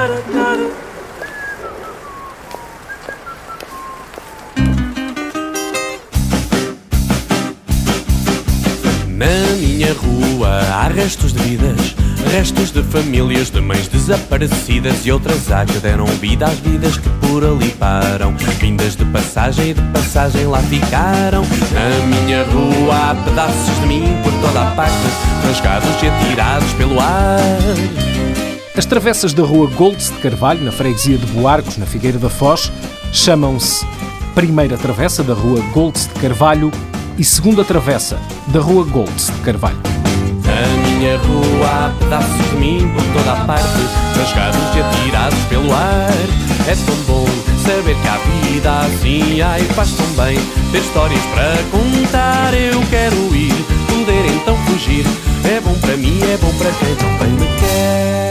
Na minha rua há restos de vidas, restos de famílias, de mães desaparecidas e outras há que deram vida às vidas que por ali param. Vindas de passagem e de passagem lá ficaram. Na minha rua há pedaços de mim por toda a parte, rasgados e atirados pelo ar. As travessas da rua Golds de Carvalho, na freguesia de Boarcos, na Figueira da Foz, chamam-se Primeira Travessa da rua Golds de Carvalho e Segunda Travessa da rua Golds de Carvalho. Na minha rua há pedaços de mim por toda a parte, rasgados e atirados pelo ar. É tão bom saber que há vida assim, ai faz tão bem ter histórias para contar. Eu quero ir, poder então fugir. É bom para mim, é bom para quem não